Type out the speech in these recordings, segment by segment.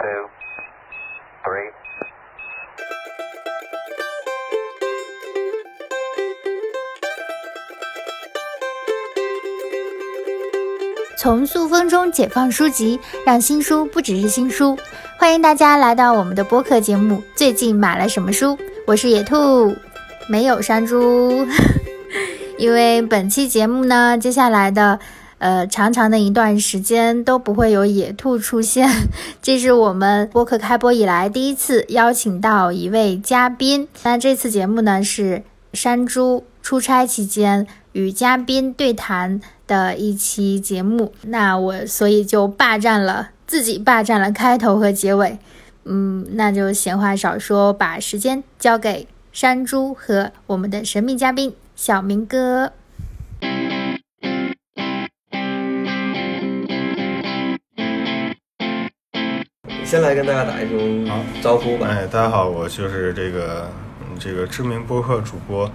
two, three. 从塑封中解放书籍，让新书不只是新书。欢迎大家来到我们的播客节目。最近买了什么书？我是野兔，没有山猪，因为本期节目呢，接下来的呃长长的一段时间都不会有野兔出现。这是我们播客开播以来第一次邀请到一位嘉宾。那这次节目呢是山猪出差期间与嘉宾对谈的一期节目。那我所以就霸占了自己霸占了开头和结尾。嗯，那就闲话少说，把时间交给山猪和我们的神秘嘉宾小明哥。先来跟大家打一声好招呼吧。哎，大家好，我就是这个嗯这个知名播客主播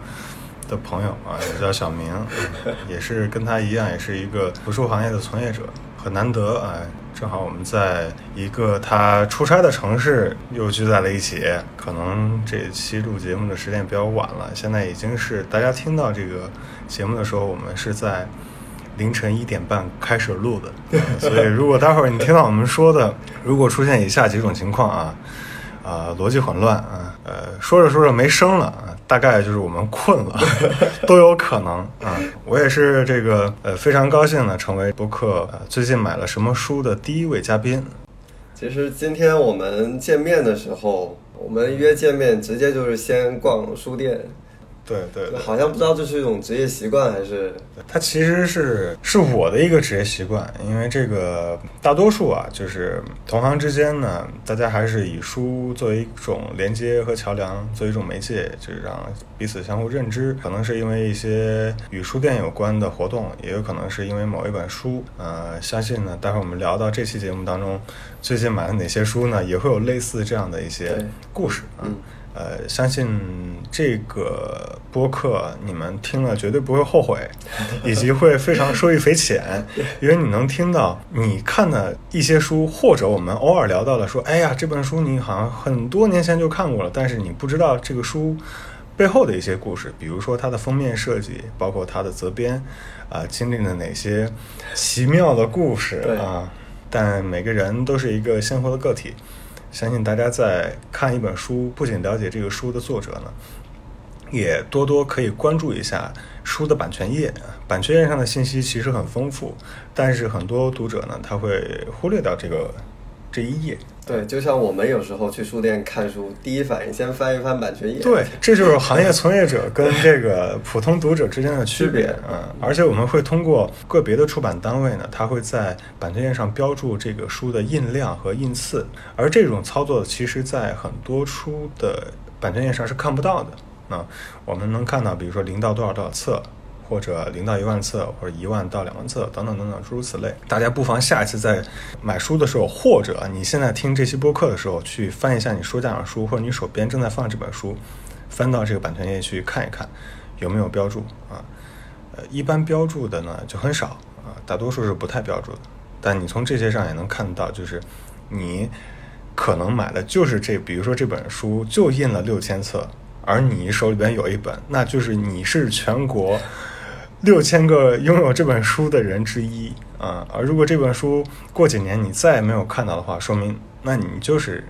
的朋友啊，也叫小明，也是跟他一样，也是一个图书行业的从业者，很难得哎，正好我们在一个他出差的城市又聚在了一起。可能这期录节目的时间比较晚了，现在已经是大家听到这个节目的时候，我们是在。凌晨一点半开始录的，所以如果待会儿你听到我们说的，如果出现以下几种情况啊，啊、逻辑混乱啊，呃，说着说着没声了啊，大概就是我们困了，都有可能啊。我也是这个呃非常高兴的成为播客、呃、最近买了什么书的第一位嘉宾。其实今天我们见面的时候，我们约见面直接就是先逛书店，对对对，好像不知道这是一种职业习惯还是它其实是是我的一个职业习惯，因为这个大多数啊，就是同行之间呢，大家还是以书作为一种连接和桥梁，作为一种媒介，就是让彼此相互认知。可能是因为一些与书店有关的活动，也有可能是因为某一本书。呃，相信呢，待会儿我们聊到这期节目当中，最近买了哪些书呢，也会有类似这样的一些故事啊。嗯呃，相信这个播客你们听了绝对不会后悔，以及会非常受益匪浅，因为你能听到你看的一些书，或者我们偶尔聊到了说，哎呀，这本书你好像很多年前就看过了，但是你不知道这个书背后的一些故事，比如说它的封面设计，包括它的责编，啊、经历了哪些奇妙的故事对。啊。但每个人都是一个鲜活的个体，相信大家在看一本书，不仅了解这个书的作者呢，也多多可以关注一下书的版权页。版权页上的信息其实很丰富，但是很多读者呢，他会忽略掉这个这一页。对，就像我们有时候去书店看书，第一反应先翻一翻版权页。对，这就是行业从业者跟这个普通读者之间的区别。嗯，而且我们会通过个别的出版单位呢，它会在版权页上标注这个书的印量和印次，而这种操作其实在很多书的版权页上是看不到的。啊，我们能看到，比如说零到多少多少册。或者零到一万册，或者一万到两万册，等等等等，诸如此类。大家不妨下一次在买书的时候，或者你现在听这期播客的时候，去翻一下你书架上书，或者你手边正在放这本书，翻到这个版权页去看一看，有没有标注啊？呃，一般标注的呢就很少啊，大多数是不太标注的。但你从这些上也能看到，就是你可能买的就是这，比如说这本书就印了六千册，而你手里边有一本，那就是你是全国六千个拥有这本书的人之一啊。而如果这本书过几年你再也没有看到的话，说明那你就是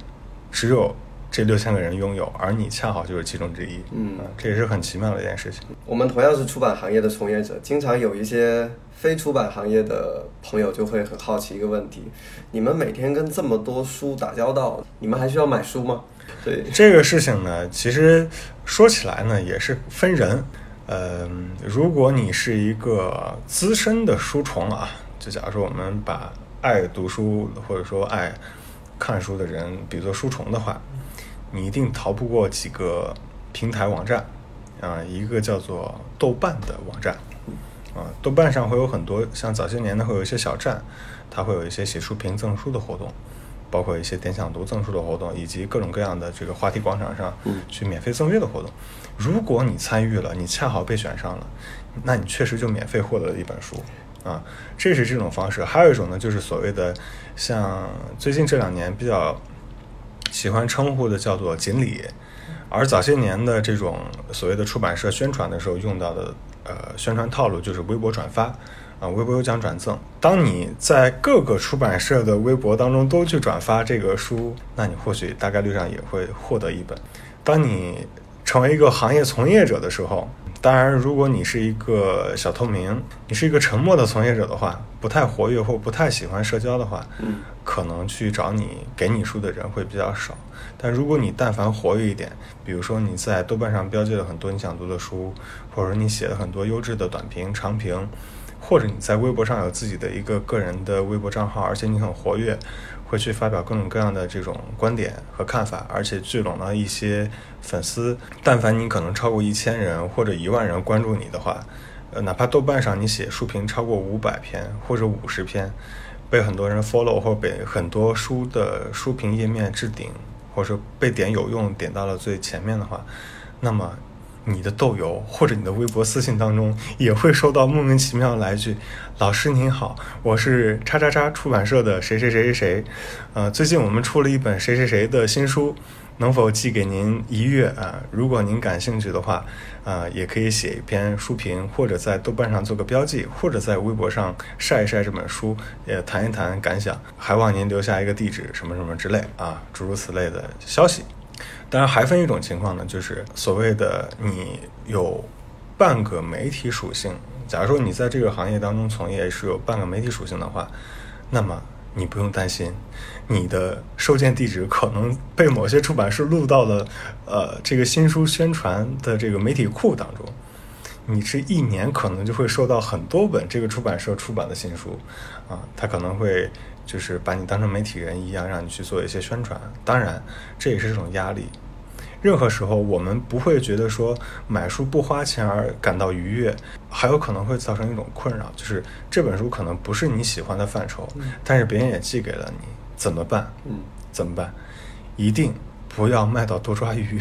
只有这六千个人拥有，而你恰好就是其中之一。嗯啊，这也是很奇妙的一件事情。我们同样是出版行业的从业者，经常有一些非出版行业的朋友就会很好奇一个问题：你们每天跟这么多书打交道，你们还需要买书吗？对，这个事情呢，其实说起来呢，也是分人。呃，如果你是一个资深的书虫啊，就假如说我们把爱读书或者说爱看书的人比作书虫的话，你一定逃不过几个平台网站啊，一个叫做豆瓣的网站啊，豆瓣上会有很多像早些年呢会有一些小站，它会有一些写书评赠书的活动。包括一些点享读赠书的活动，以及各种各样的这个话题广场上去免费赠阅的活动。如果你参与了，你恰好被选上了，那你确实就免费获得了一本书。啊，这是这种方式。还有一种呢，就是所谓的像最近这两年比较喜欢称呼的叫做锦鲤，而早些年的这种所谓的出版社宣传的时候用到的呃宣传套路就是微博转发。啊，微博有奖转赠。当你在各个出版社的微博当中都去转发这个书，那你或许大概率上也会获得一本。当你成为一个行业从业者的时候，当然，如果你是一个小透明，你是一个沉默的从业者的话，不太活跃或不太喜欢社交的话，嗯，可能去找你给你书的人会比较少。但如果你但凡活跃一点，比如说你在豆瓣上标记了很多你想读的书，或者说你写了很多优质的短评、长评。或者你在微博上有自己的一个个人的微博账号，而且你很活跃，会去发表各种各样的这种观点和看法，而且聚拢了一些粉丝。但凡你可能超过一千人或者一万人关注你的话，呃，哪怕豆瓣上你写书评超过五百篇或者五十篇，被很多人 follow 或被很多书的书评页面置顶，或者被点有用点到了最前面的话，那么。你的豆油或者你的微博私信当中也会收到莫名其妙来一句：“老师您好，我是叉叉叉出版社的谁谁谁谁谁，呃，最近我们出了一本谁谁谁的新书，能否寄给您一阅啊？如果您感兴趣的话，啊，也可以写一篇书评，或者在豆瓣上做个标记，或者在微博上晒一晒这本书，也谈一谈感想，还望您留下一个地址什么什么之类啊，诸如此类的消息。”当然，还分一种情况呢，就是所谓的你有半个媒体属性。假如说你在这个行业当中从业是有半个媒体属性的话，那么你不用担心，你的收件地址可能被某些出版社录到了呃这个新书宣传的这个媒体库当中。你这一年可能就会收到很多本这个出版社出版的新书，啊，他可能会。就是把你当成媒体人一样，让你去做一些宣传。当然，这也是这种压力。任何时候，我们不会觉得说买书不花钱而感到愉悦，还有可能会造成一种困扰，就是这本书可能不是你喜欢的范畴，但是别人也寄给了你，怎么办？嗯，怎么办？一定。不要卖到多抓鱼，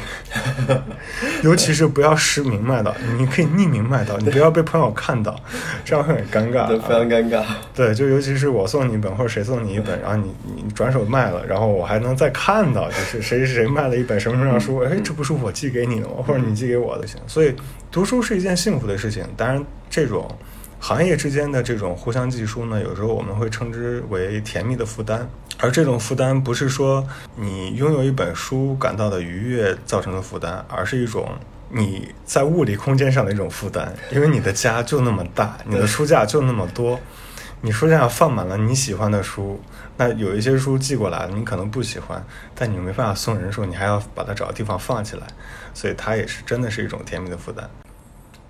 尤其是不要实名卖到，你可以匿名卖到，你不要被朋友看到，这样会很尴尬，非常尴尬。对，就尤其是我送你一本，或者谁送你一本，然后你你转手卖了，然后我还能再看到，就是谁谁谁卖了一本什么什么书，哎，这不是我寄给你的吗？或者你寄给我的行。所以读书是一件幸福的事情，当然这种。行业之间的这种互相寄书呢，有时候我们会称之为甜蜜的负担，而这种负担不是说你拥有一本书感到的愉悦造成的负担，而是一种你在物理空间上的一种负担，因为你的家就那么大，你的书架就那么多，你书架上放满了你喜欢的书，那有一些书寄过来了，你可能不喜欢，但你没办法送人的时候，你还要把它找个地方放起来，所以它也是真的是一种甜蜜的负担。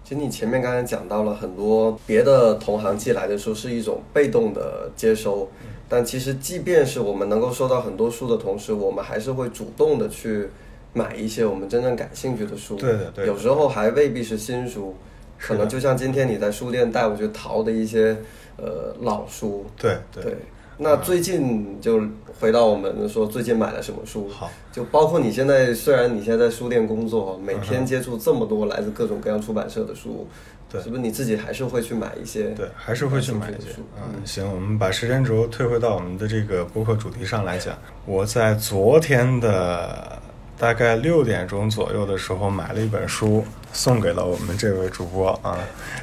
其实你前面刚才讲到了很多别的同行寄来的书是一种被动的接收，但其实即便是我们能够收到很多书的同时，我们还是会主动的去买一些我们真正感兴趣的书。对的，对。有时候还未必是新书，可能就像今天你在书店带我去淘的一些呃老书。对对。那最近就回到我们说最近买了什么书？好，就包括你现在虽然你现在在书店工作，每天接触这么多来自各种各样出版社的书，对，是不是你自己还是会去买一些？对，还是会去买一些。嗯，行，我们把时间轴退回到我们的这个播客主题上来讲。我在昨天的大概六点钟左右的时候买了一本书，送给了我们这位主播啊。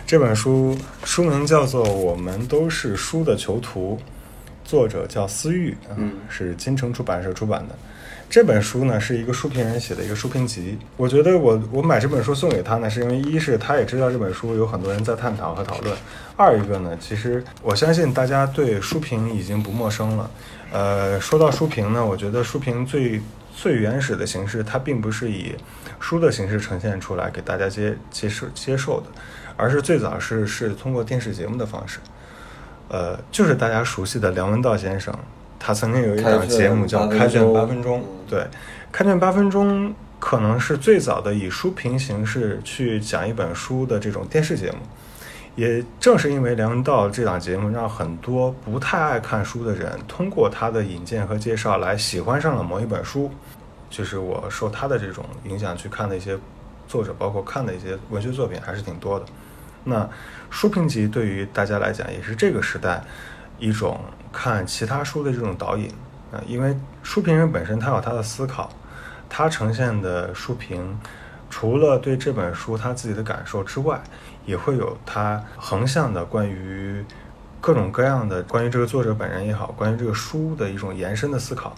这本书书名叫做《我们都是书的囚徒》。作者叫思玉，嗯，是金城出版社出版的。这本书呢，是一个书评人写的一个书评集。我觉得我我买这本书送给他呢，是因为一是他也知道这本书有很多人在探讨和讨论；二一个呢，其实我相信大家对书评已经不陌生了。呃，说到书评呢，我觉得书评最最原始的形式，它并不是以书的形式呈现出来给大家接接受接受的，而是最早是是通过电视节目的方式。呃，就是大家熟悉的梁文道先生，他曾经有一档节目叫《开卷八分钟》。对，《开卷八分钟》可能是最早的以书评形式去讲一本书的这种电视节目。也正是因为梁文道这档节目，让很多不太爱看书的人通过他的引荐和介绍来喜欢上了某一本书。就是我受他的这种影响去看的一些作者，包括看的一些文学作品，还是挺多的。那书评集对于大家来讲，也是这个时代一种看其他书的这种导引啊、因为书评人本身他有他的思考，他呈现的书评，除了对这本书他自己的感受之外，也会有他横向的关于各种各样的关于这个作者本人也好，关于这个书的一种延伸的思考。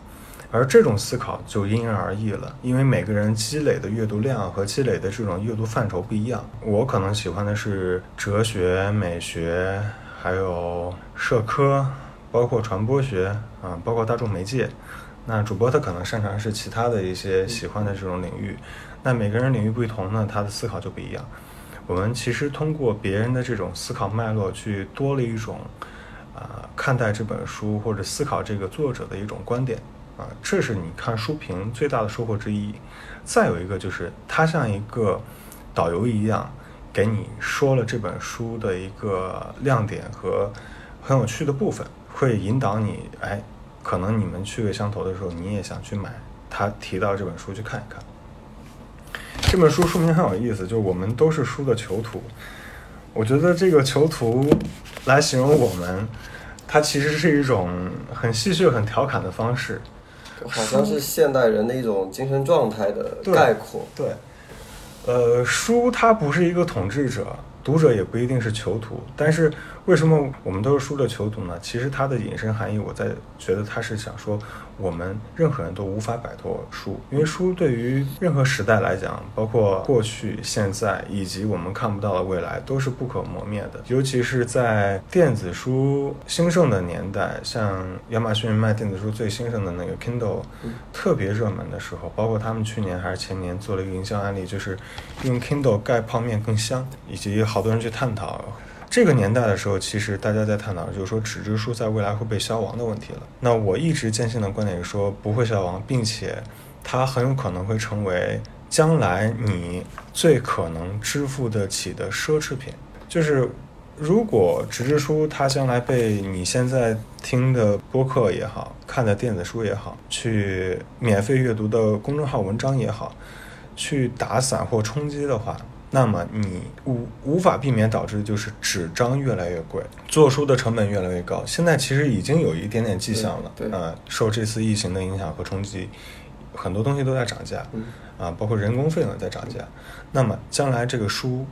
而这种思考就因人而异了，因为每个人积累的阅读量和积累的这种阅读范畴不一样。我可能喜欢的是哲学、美学，还有社科，包括传播学啊，包括大众媒介。那主播他可能擅长是其他的一些喜欢的这种领域。那每个人领域不同呢，他的思考就不一样。我们其实通过别人的这种思考脉络，去多了一种啊、看待这本书或者思考这个作者的一种观点。啊，这是你看书评最大的收获之一。再有一个就是，它像一个导游一样，给你说了这本书的一个亮点和很有趣的部分，会引导你，哎，可能你们趣味相投的时候，你也想去买他提到这本书去看一看。这本书书名很有意思，就是我们都是书的囚徒。我觉得这个囚徒来形容我们，它其实是一种很戏谑、很调侃的方式。好像是现代人的一种精神状态的概括。对，呃，书它不是一个统治者，读者也不一定是囚徒。但是为什么我们都是书的囚徒呢？其实它的引申含义，我在觉得它是想说，我们任何人都无法摆脱书，因为书对于任何时代来讲，包括过去、现在以及我们看不到的未来，都是不可磨灭的。尤其是在电子书兴盛的年代，像亚马逊卖电子书最兴盛的那个 Kindle，特别热门的时候，包括他们去年还是前年做了一个营销案例，就是用 Kindle 盖泡面更香，以及好多人去探讨。这个年代的时候，其实大家在探讨，就是说纸质书在未来会被消亡的问题了。那我一直坚信的观点是说不会消亡，并且它很有可能会成为将来你最可能支付得起的奢侈品。就是如果纸质书它将来被你现在听的播客也好，看的电子书也好，去免费阅读的公众号文章也好，去打散或冲击的话，那么你无无法避免导致的就是纸张越来越贵，做书的成本越来越高。现在其实已经有一点点迹象了，对对呃，受这次疫情的影响和冲击，很多东西都在涨价，嗯啊，包括人工费用也在涨价。那么将来这个书，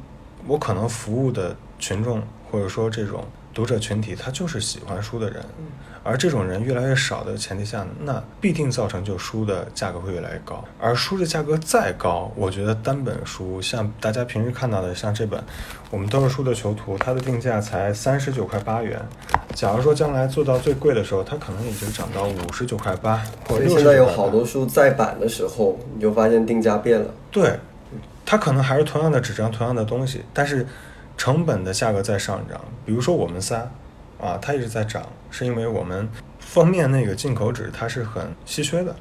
我可能服务的群众或者说这种读者群体，他就是喜欢书的人，而这种人越来越少的前提下，那必定造成就书的价格会越来越高。而书的价格再高，我觉得单本书像大家平时看到的，像这本《我们都是书的囚徒》，它的定价才三十九块八元。假如说将来做到最贵的时候，它可能已经涨到五十九块八或者六十所以现在有好多书再版的时候，你就发现定价变了。对，它可能还是同样的纸张、同样的东西，但是成本的价格在上涨。比如说我们仨，啊，它一直在涨，是因为我们封面那个进口纸它是很稀缺的，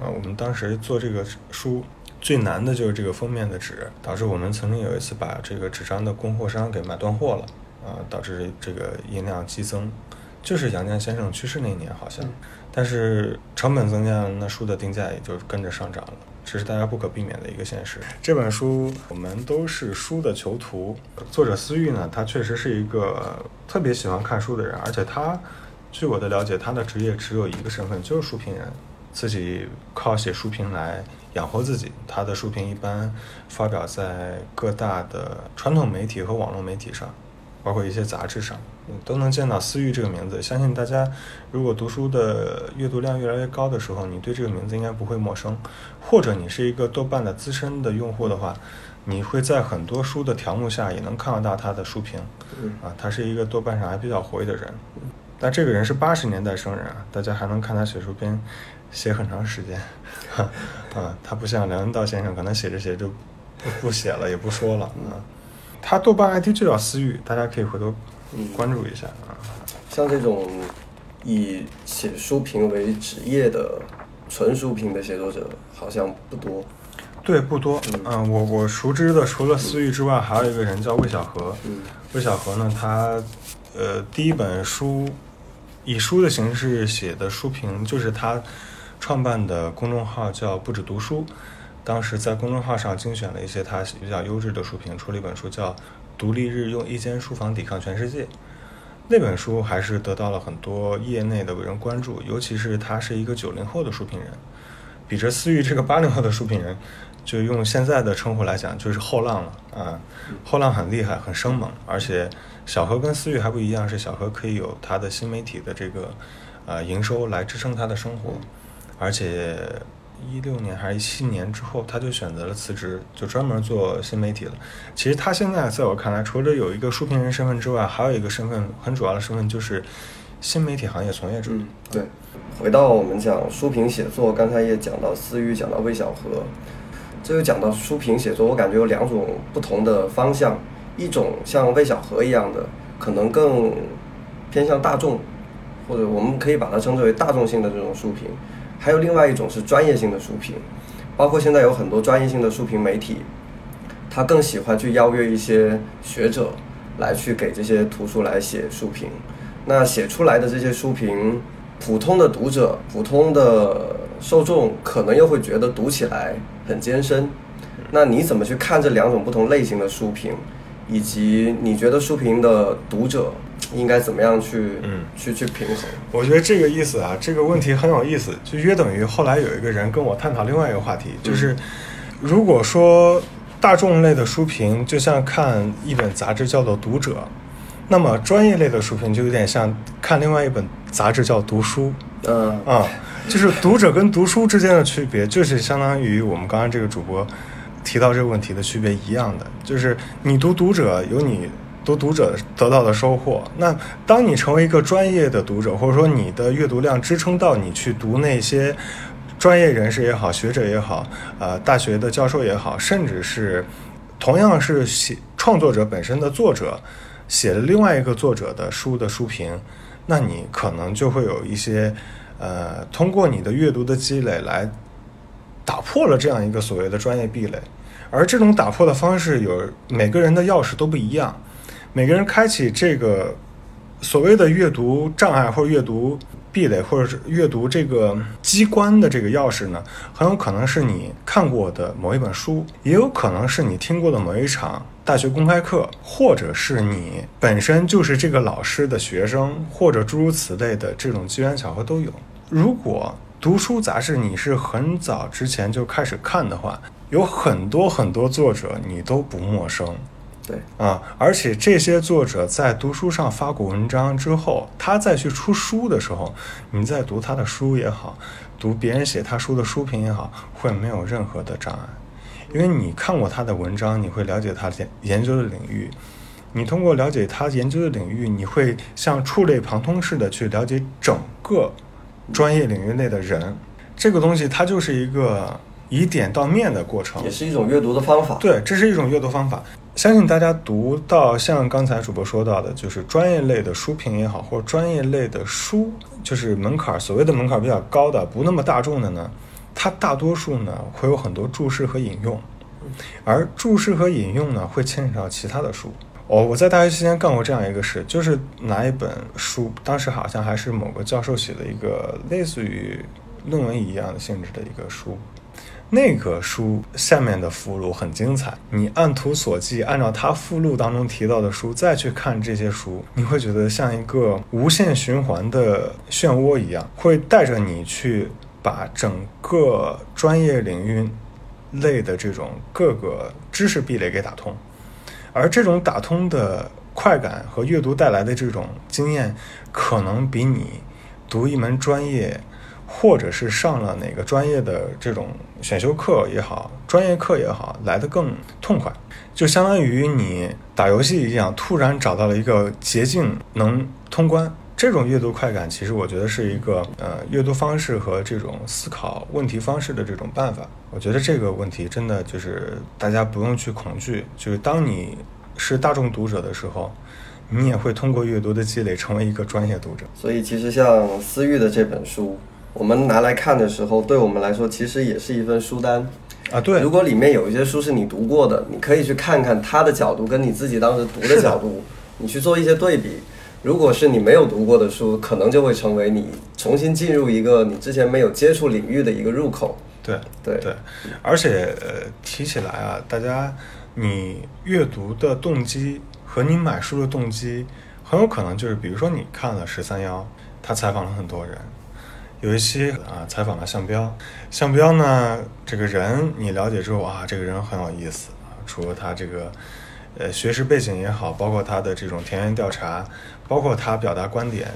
啊，我们当时做这个书最难的就是这个封面的纸，导致我们曾经有一次把这个纸张的供货商给买断货了，啊，导致这个音量激增。就是杨绛先生去世那年好像，但是成本增加，那书的定价也就跟着上涨了，这是大家不可避免的一个现实。这本书我们都是书的囚徒，作者思域呢，他确实是一个特别喜欢看书的人，而且他，据我的了解，他的职业只有一个身份，就是书评人，自己靠写书评来养活自己。他的书评一般发表在各大的传统媒体和网络媒体上。包括一些杂志上，都能见到思域这个名字。相信大家如果读书的阅读量越来越高的时候，你对这个名字应该不会陌生。或者你是一个豆瓣的资深的用户的话，你会在很多书的条目下也能看得到他的书评。嗯啊，他是一个豆瓣上还比较活跃的人。但这个人是八十年代生人啊，大家还能看他写书编写很长时间。啊，他不像梁文道先生，可能写着写着就不不写了，也不说了啊。他豆瓣 ID 就叫思域，大家可以回头关注一下啊。像这种以写书评为职业的纯书评的写作者，好像不多。对，不多。嗯，我我熟知的除了思域之外，还有一个人叫魏小河。嗯魏小河呢，他呃第一本书以书的形式写的书评，就是他创办的公众号叫不止读书。当时在公众号上精选了一些他比较优质的书评，出了一本书叫《独立日用一间书房抵抗全世界》，那本书还是得到了很多业内的人关注，尤其是他是一个九零后的书评人，比着思域这个八零后的书评人，就用现在的称呼来讲，就是后浪了啊。后浪很厉害，很生猛，而且小何跟思域还不一样，是小何可以有他的新媒体的这个呃营收来支撑他的生活，而且。一六年还是一七年之后，他就选择了辞职，就专门做新媒体了。其实他现在在我看来，除了有一个书评人身份之外，还有一个身份很主要的身份就是新媒体行业从业者。嗯，对。回到我们讲书评写作，刚才也讲到思域，讲到魏小河，这就讲到书评写作。我感觉有两种不同的方向，一种像魏小河一样的，可能更偏向大众，或者我们可以把它称之为大众性的这种书评。还有另外一种是专业性的书评，包括现在有很多专业性的书评媒体，他更喜欢去邀约一些学者来去给这些图书来写书评。那写出来的这些书评，普通的读者、普通的受众可能又会觉得读起来很艰深。那你怎么去看这两种不同类型的书评，以及你觉得书评的读者？应该怎么样去嗯去去平衡？我觉得这个意思啊，这个问题很有意思，就约等于后来有一个人跟我探讨另外一个话题，就是如果说大众类的书评就像看一本杂志叫做《读者》，那么专业类的书评就有点像看另外一本杂志叫《读书》。嗯啊，就是读者跟读书之间的区别，就是相当于我们刚刚这个主播提到这个问题的区别一样的，就是你读读者有你。读读者得到的收获。那当你成为一个专业的读者，或者说你的阅读量支撑到你去读那些专业人士也好、学者也好、呃大学的教授也好，甚至是同样是写创作者本身的作者写了另外一个作者的书的书评，那你可能就会有一些呃通过你的阅读的积累来打破了这样一个所谓的专业壁垒。而这种打破的方式有每个人的钥匙都不一样。每个人开启这个所谓的阅读障碍或者阅读壁垒，或者是阅读这个机关的这个钥匙呢，很有可能是你看过的某一本书，也有可能是你听过的某一场大学公开课，或者是你本身就是这个老师的学生，或者诸如此类的这种机缘巧合都有。如果读书杂志你是很早之前就开始看的话，有很多很多作者你都不陌生。对啊，而且这些作者在读书上发过文章之后，他再去出书的时候，你在读他的书也好，读别人写他书的书评也好，会没有任何的障碍，因为你看过他的文章，你会了解他研研究的领域，你通过了解他研究的领域，你会像触类旁通似的去了解整个专业领域内的人，这个东西它就是一个以点到面的过程，也是一种阅读的方法。对，这是一种阅读方法。相信大家读到像刚才主播说到的，就是专业类的书评也好，或者专业类的书，就是门槛所谓的门槛比较高的，不那么大众的呢，它大多数呢会有很多注释和引用，而注释和引用呢会牵扯到其他的书。哦，我在大学期间干过这样一个事，就是拿一本书，当时好像还是某个教授写的一个类似于论文一样的性质的一个书。那个书下面的附录很精彩，你按图索骥，按照它附录当中提到的书再去看这些书，你会觉得像一个无限循环的漩涡一样，会带着你去把整个专业领域类的这种各个知识壁垒给打通，而这种打通的快感和阅读带来的这种经验，可能比你读一门专业。或者是上了哪个专业的这种选修课也好，专业课也好，来的更痛快，就相当于你打游戏一样，突然找到了一个捷径能通关。这种阅读快感，其实我觉得是一个呃阅读方式和这种思考问题方式的这种办法。我觉得这个问题真的就是大家不用去恐惧，就是当你是大众读者的时候，你也会通过阅读的积累成为一个专业读者。所以其实像思域的这本书。我们拿来看的时候，对我们来说其实也是一份书单啊。对，如果里面有一些书是你读过的，你可以去看看它的角度跟你自己当时读的角度，你去做一些对比。如果是你没有读过的书，可能就会成为你重新进入一个你之前没有接触领域的一个入口。对对对，而且呃，提起来啊，大家你阅读的动机和你买书的动机，很有可能就是，比如说你看了十三幺，他采访了很多人，有一期啊采访了项彪，项彪呢这个人你了解之后啊，这个人很有意思啊，除了他这个呃学识背景也好，包括他的这种田园调查，包括他表达观点，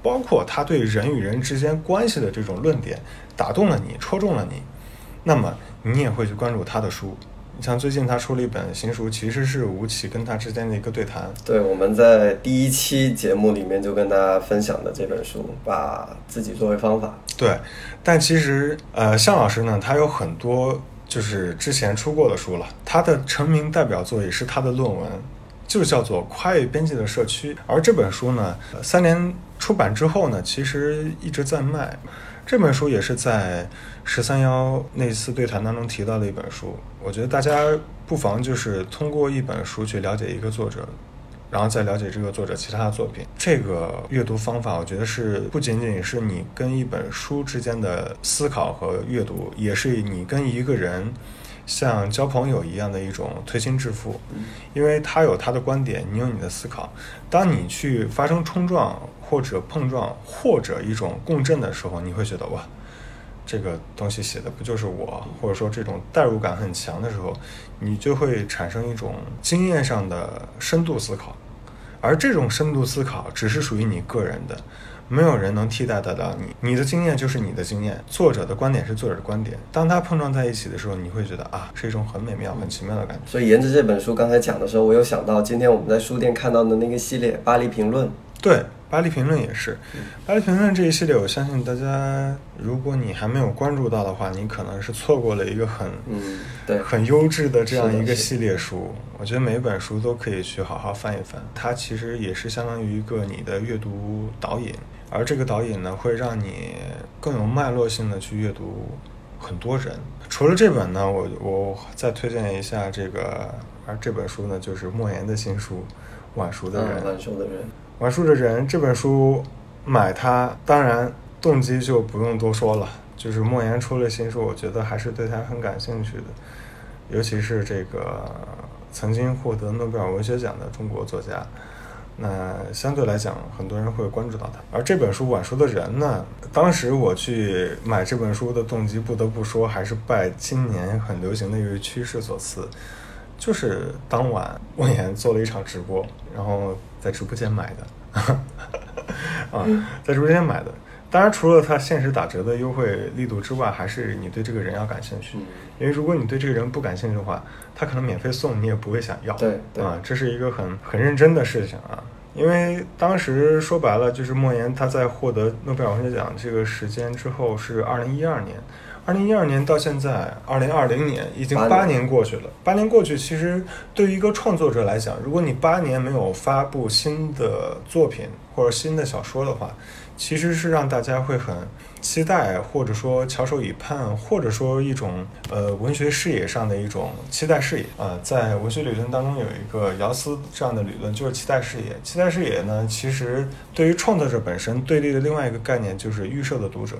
包括他对人与人之间关系的这种论点，打动了你，戳中了你，那么你也会去关注他的书。你像最近他出了一本新书，其实是吴奇跟他之间的一个对谈。对，我们在第一期节目里面就跟大家分享的这本书，把自己作为方法。对，但其实呃，向老师呢，他有很多就是之前出过的书了，他的成名代表作也是他的论文，就叫做《跨越边界的社区》。而这本书呢，呃三年出版之后呢，其实一直在卖。这本书也是在十三幺那次对谈当中提到的一本书。我觉得大家不妨就是通过一本书去了解一个作者，然后再了解这个作者其他的作品。这个阅读方法，我觉得是不仅仅是你跟一本书之间的思考和阅读，也是你跟一个人像交朋友一样的一种推心置腹。因为他有他的观点，你有你的思考。当你去发生冲撞或者碰撞或者一种共振的时候，你会觉得哇。这个东西写的不就是我，或者说这种代入感很强的时候，你就会产生一种经验上的深度思考，而这种深度思考只是属于你个人的，没有人能替代得到你。你的经验就是你的经验，作者的观点是作者的观点。当它碰撞在一起的时候，你会觉得啊，是一种很美妙、很奇妙的感觉。所以沿着这本书刚才讲的时候，我又想到今天我们在书店看到的那个系列《巴黎评论》。对，巴黎评论也是，巴黎评论这一系列，我相信大家，如果你还没有关注到的话，你可能是错过了一个很，嗯，对，很优质的这样一个系列书。我觉得每本书都可以去好好翻一翻，它其实也是相当于一个你的阅读导引，而这个导引呢，会让你更有脉络性的去阅读很多人。除了这本呢，我我再推荐一下这个，而这本书呢，就是莫言的新书《晚熟的人》。嗯，晚熟的人，晚熟的人这本书买它，当然动机就不用多说了，就是莫言出了新书，我觉得还是对他很感兴趣的，尤其是这个曾经获得诺贝尔文学奖的中国作家。那相对来讲，很多人会关注到他。而这本书《晚熟的人》呢，当时我去买这本书的动机，不得不说还是拜今年很流行的一个趋势所赐，就是当晚莫言做了一场直播，然后在直播间买的，啊，在直播间买的。当然，除了他限时打折的优惠力度之外，还是你对这个人要感兴趣。嗯因为如果你对这个人不感兴趣的话，他可能免费送你也不会想要。对对啊，这是一个很很认真的事情啊。因为当时说白了，就是莫言他在获得诺贝尔文学奖这个时间之后是二零一二年，二零一二年到现在二零二零年已经八年过去了。八年过去，其实对于一个创作者来讲，如果你八年没有发布新的作品或者新的小说的话，其实是让大家会很期待，或者说翘首以盼，或者说一种呃文学视野上的一种期待视野啊、在文学理论当中有一个姚思这样的理论，就是期待视野。期待视野呢，其实对于创作者本身对立的另外一个概念就是预设的读者。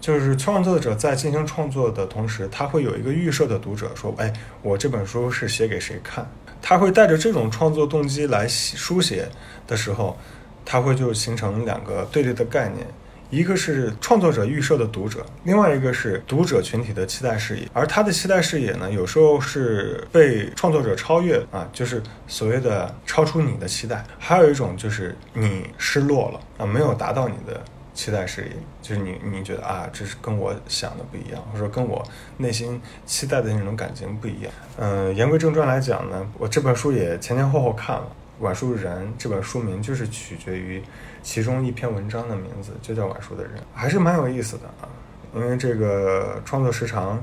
就是创作者在进行创作的同时，他会有一个预设的读者，说：“哎，我这本书是写给谁看？”他会带着这种创作动机来写书写的时候，他会就形成两个对立的概念，一个是创作者预设的读者，另外一个是读者群体的期待视野。而他的期待视野呢，有时候是被创作者超越啊，就是所谓的超出你的期待；还有一种就是你失落了啊，没有达到你的。期待是，就是你你觉得啊，这是跟我想的不一样，或者说跟我内心期待的那种感情不一样。嗯、言归正传来讲呢，我这本书也前前后后看了，《晚书人》这本书名就是取决于其中一篇文章的名字，就叫《晚书的人》，还是蛮有意思的啊。因为这个创作时长，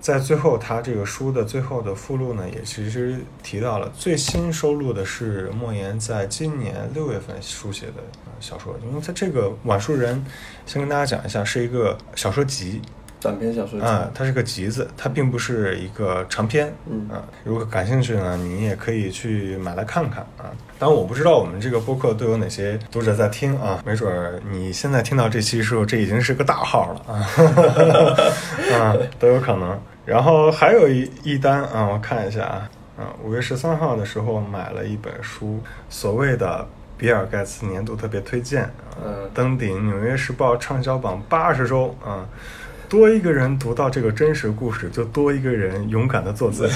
在最后他这个书的最后的附录呢，也其实提到了最新收录的是莫言在今年六月份书写的呃小说，因为他这个《晚熟人》，先跟大家讲一下，是一个小说集，短篇小说集。啊，它是个集子，它并不是一个长篇。嗯啊，如果感兴趣呢，你也可以去买来看看啊。当然，我不知道我们这个播客都有哪些读者在听啊，没准儿你现在听到这期时候，这已经是个大号了啊，啊，都有可能。然后还有一一单啊，我看一下啊，啊，五月十三号的时候买了一本书，所谓的比尔盖茨年度特别推荐登顶《纽约时报》畅销榜八十周啊。多一个人读到这个真实故事，就多一个人勇敢的做自己。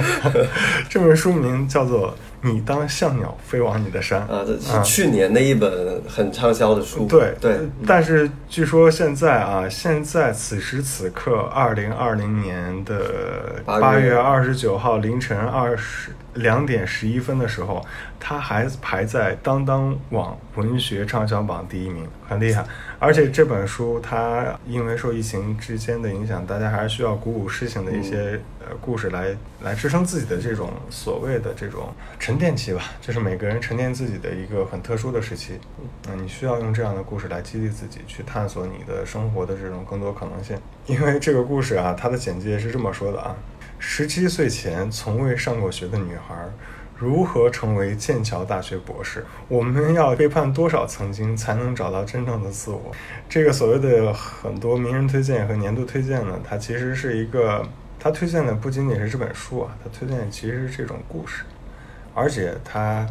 这本书名叫做《你当像鸟飞往你的山》啊，这是去年的一本很畅销的书。对对，但是据说现在啊，现在此时此刻，二零二零年的八月二十九号凌晨二十两点十一分的时候，它还排在当当网文学畅销榜第一名，很厉害。而且这本书它因为受疫情之间的影响，大家还是需要鼓舞事情的一些呃故事来来支撑自己的这种所谓的这种沉淀期吧，就是每个人沉淀自己的一个很特殊的时期。嗯，你需要用这样的故事来激励自己，去探索你的生活的这种更多可能性。因为这个故事啊，它的简介是这么说的啊：十七岁前从未上过学的女孩。如何成为剑桥大学博士？我们要背叛多少曾经，才能找到真正的自我？这个所谓的很多名人推荐和年度推荐呢，它其实是一个，它推荐的不仅仅是这本书啊，它推荐的其实是这种故事，而且它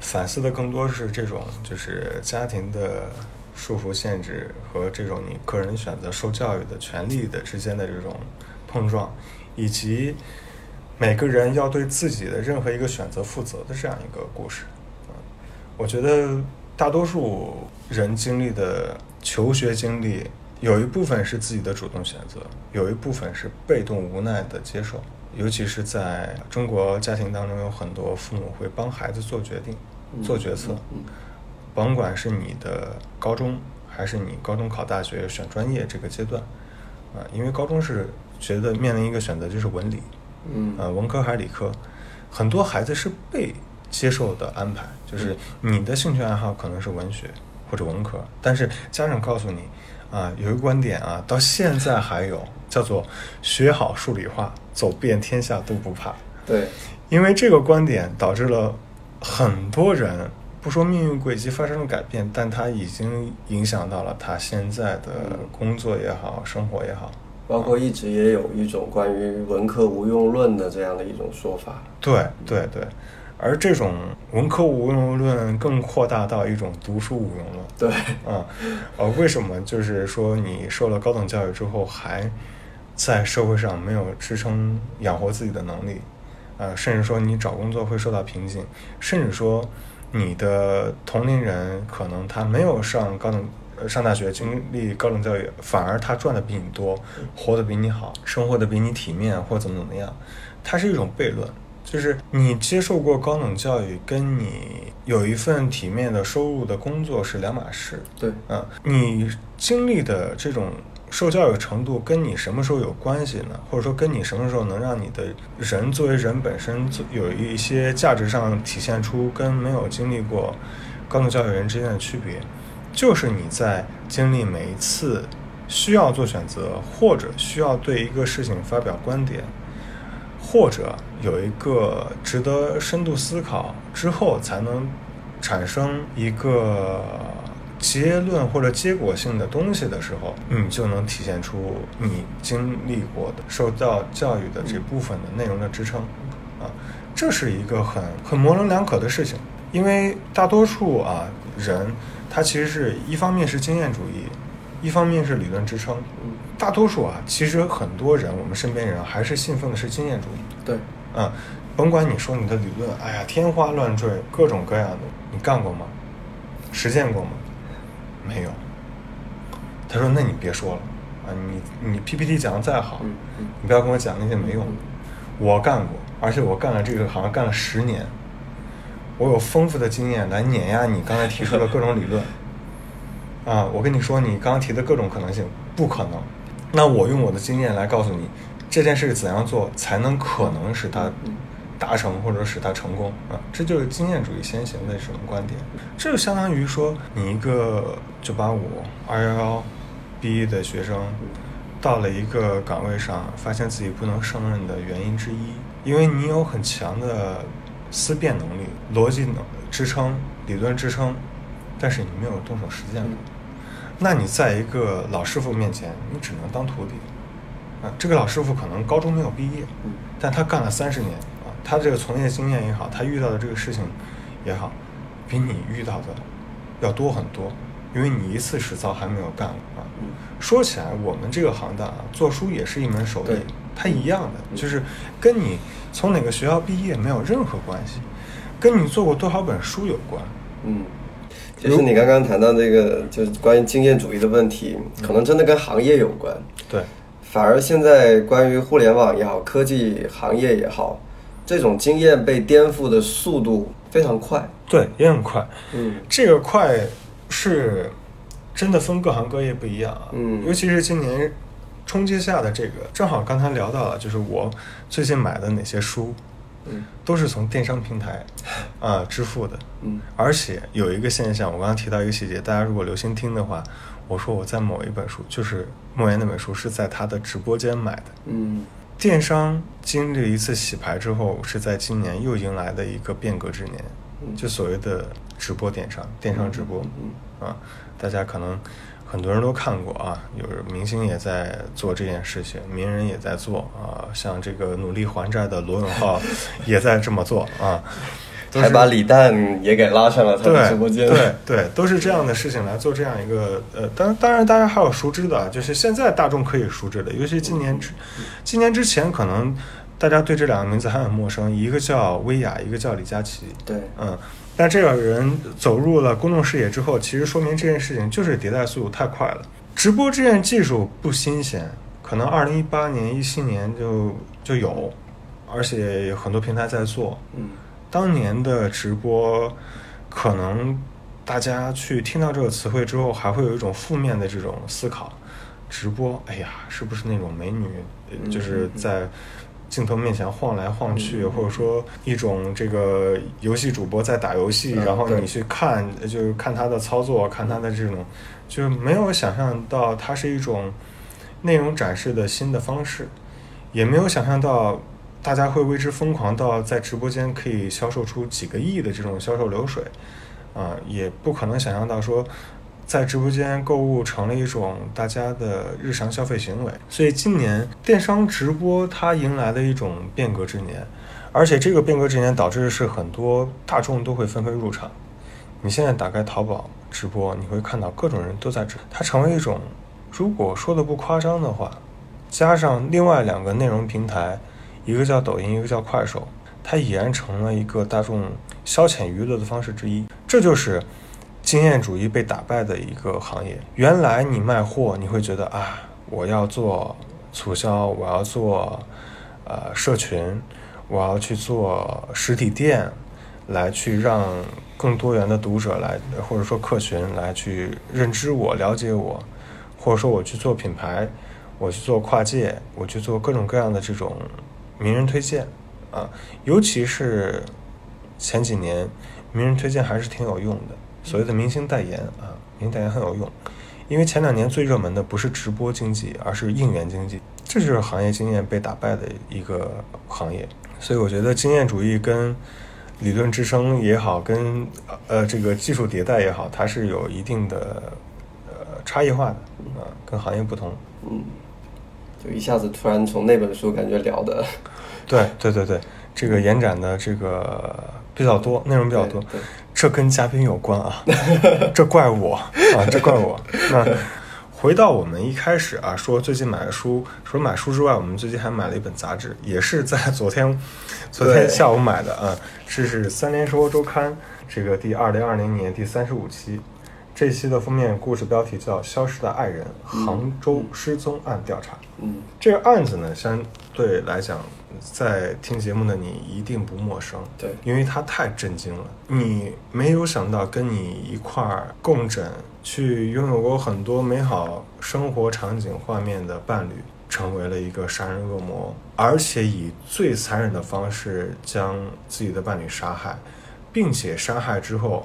反思的更多是这种就是家庭的束缚限制和这种你个人选择受教育的权利的之间的这种碰撞，以及。每个人要对自己的任何一个选择负责的这样一个故事，啊，我觉得大多数人经历的求学经历，有一部分是自己的主动选择，有一部分是被动无奈的接受。尤其是在中国家庭当中，有很多父母会帮孩子做决定、做决策，甭管是你的高中，还是你高中考大学、选专业这个阶段，啊，因为高中是觉得面临一个选择，就是文理。嗯呃，文科还是理科，很多孩子是被接受的安排，就是你的兴趣爱好可能是文学或者文科，但是家长告诉你，啊，有一个观点啊，到现在还有叫做学好数理化，走遍天下都不怕。对，因为这个观点导致了很多人不说命运轨迹发生了改变，但他已经影响到了他现在的工作也好，生活也好。包括一直也有一种关于文科无用论的这样的一种说法。对对对，而这种文科无用论更扩大到一种读书无用论。对，啊，呃，为什么就是说你受了高等教育之后，还在社会上没有支撑养活自己的能力？呃，甚至说你找工作会受到瓶颈，甚至说你的同龄人可能他没有上高等。呃，上大学经历高等教育，反而他赚的比你多，活得比你好，生活的比你体面，或怎么怎么样，它是一种悖论。就是你接受过高等教育，跟你有一份体面的收入的工作是两码事。对，啊，你经历的这种受教育程度，跟你什么时候有关系呢？或者说，跟你什么时候能让你的人作为人本身有一些价值上体现出跟没有经历过高等教育人之间的区别？就是你在经历每一次需要做选择，或者需要对一个事情发表观点，或者有一个值得深度思考之后，才能产生一个结论或者结果性的东西的时候，你就能体现出你经历过的受到教育的这部分的内容的支撑。啊，这是一个很很模棱两可的事情，因为大多数啊人。它其实是一方面是经验主义，一方面是理论支撑。大多数啊，其实很多人，我们身边人还是信奉的是经验主义。对，啊，甭管你说你的理论，哎呀，天花乱坠，各种各样的，你干过吗？实践过吗？没有。他说：“那你别说了啊，你你 PPT 讲的再好，你不要跟我讲那些没用的。我干过，而且我干了这个好像干了十年。”我有丰富的经验来碾压你刚才提出的各种理论，啊，我跟你说，你刚刚提的各种可能性不可能。那我用我的经验来告诉你，这件事怎样做才能可能使它达成或者使它成功啊？这就是经验主义先行的这种观点。这就相当于说，你一个九八五、二幺幺毕业的学生，到了一个岗位上，发现自己不能胜任的原因之一，因为你有很强的。思辨能力、逻辑能支撑、理论支撑，但是你没有动手实践。过，那你在一个老师傅面前，你只能当徒弟，啊，这个老师傅可能高中没有毕业，但他干了三十年啊，他这个从业经验也好，他遇到的这个事情也好，比你遇到的要多很多，因为你一次实操还没有干过啊。说起来，我们这个行当啊，做书也是一门手艺，它一样的，就是跟你从哪个学校毕业没有任何关系，跟你做过多少本书有关。嗯，就是你刚刚谈到这个，就是关于经验主义的问题，可能真的跟行业有关。对，反而现在关于互联网也好，科技行业也好，这种经验被颠覆的速度非常快。对，也很快。嗯这个快是真的分各行各业不一样啊。嗯尤其是今年冲击下的这个，正好刚才聊到了，就是我最近买的哪些书，嗯都是从电商平台 啊、支付的。嗯而且有一个现象，我刚刚提到一个细节，大家如果留心听的话，我说我在某一本书，就是莫言那本书，是在他的直播间买的。嗯电商经历了一次洗牌之后，是在今年又迎来的一个变革之年，嗯就所谓的直播电商、电商直播嗯啊，大家可能很多人都看过啊，有明星也在做这件事情，名人也在做啊，像这个努力还债的罗永浩 也在这么做啊，还把李诞也给拉上了他的直播间。对对，都是这样的事情来做这样一个呃，当当然大家还有熟知的啊，就是现在大众可以熟知的，尤其今年之今年之前可能大家对这两个名字还很陌生，一个叫薇娅，一个叫李佳琦，对。嗯，但这个人走入了公众视野之后，其实说明这件事情就是迭代速度太快了。直播这件技术不新鲜，可能二零一八年、一七年就就有，而且有很多平台在做。嗯当年的直播，可能大家去听到这个词汇之后，还会有一种负面的这种思考。直播，哎呀，是不是那种美女，就是在镜头面前晃来晃去，嗯或者说一种这个游戏主播在打游戏，嗯然后你去看，就是看他的操作，看他的这种，就是没有想象到它是一种内容展示的新的方式，也没有想象到大家会为之疯狂到在直播间可以销售出几个亿的这种销售流水，啊、也不可能想象到说在直播间购物成了一种大家的日常消费行为。所以今年电商直播它迎来了一种变革之年，而且这个变革之年导致的是很多大众都会纷纷入场。你现在打开淘宝直播，你会看到各种人都在直，它成为一种，如果说的不夸张的话，加上另外两个内容平台，一个叫抖音，一个叫快手，它已然成了一个大众消遣娱乐的方式之一。这就是经验主义被打败的一个行业。原来你卖货，你会觉得啊，我要做促销，我要做呃社群，我要去做实体店，来去让更多元的读者来，或者说客群来去认知我、了解我，或者说我去做品牌，我去做跨界，我去做各种各样的这种名人推荐啊，尤其是前几年名人推荐还是挺有用的，所谓的明星代言啊，明星代言很有用，因为前两年最热门的不是直播经济，而是应援经济，这就是行业经验被打败的一个行业，所以我觉得经验主义跟理论支撑也好，跟呃这个技术迭代也好，它是有一定的呃差异化的啊、跟行业不同。嗯，就一下子突然从那本书感觉聊的对对对对，这个延展的这个比较多，内容比较多这跟嘉宾有关啊，这怪我啊，这怪我。那回到我们一开始啊，说最近买的书，除了买书之外，我们最近还买了一本杂志，也是在昨天 昨天下午买的啊，这是《三联生活周刊》这个第二零二零年第三十五期。这一期的封面故事标题叫《消失的爱人：杭州失踪案调查》。嗯这个案子呢，相对来讲，在听节目的你一定不陌生，对因为它太震惊了。你没有想到跟你一块儿共枕，去拥有过很多美好生活场景画面的伴侣，成为了一个杀人恶魔，而且以最残忍的方式将自己的伴侣杀害，并且杀害之后。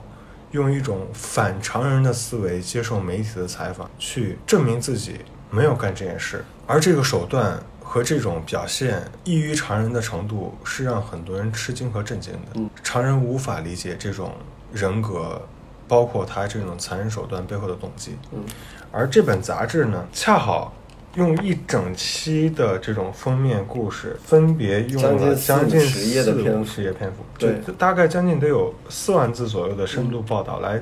用一种反常人的思维接受媒体的采访，去证明自己没有干这件事，而这个手段和这种表现异于常人的程度，是让很多人吃惊和震惊的。嗯常人无法理解这种人格，包括他这种残忍手段背后的动机。嗯而这本杂志呢，恰好用一整期的这种封面故事，分别用了将近四五十页的篇幅。十页篇幅，对。就大概将近得有四万字左右的深度报道来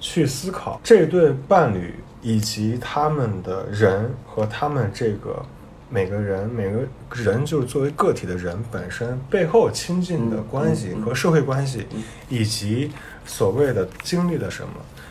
去思考这对伴侣以及他们的人和他们这个每个人每个人就是作为个体的人本身背后亲近的嗯关系和社会关系嗯，以及所谓的经历了什么，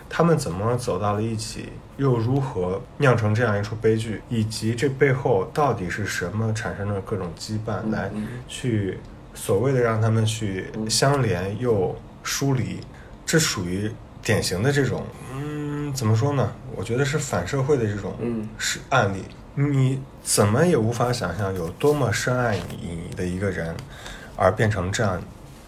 他们怎么走到了一起，又如何酿成这样一出悲剧，以及这背后到底是什么产生了各种羁绊，嗯来嗯去所谓的让他们去嗯相连又疏离，这属于典型的这种，嗯，怎么说呢？我觉得是反社会的这种嗯是案例。你怎么也无法想象有多么深爱你的一个人，而变成这样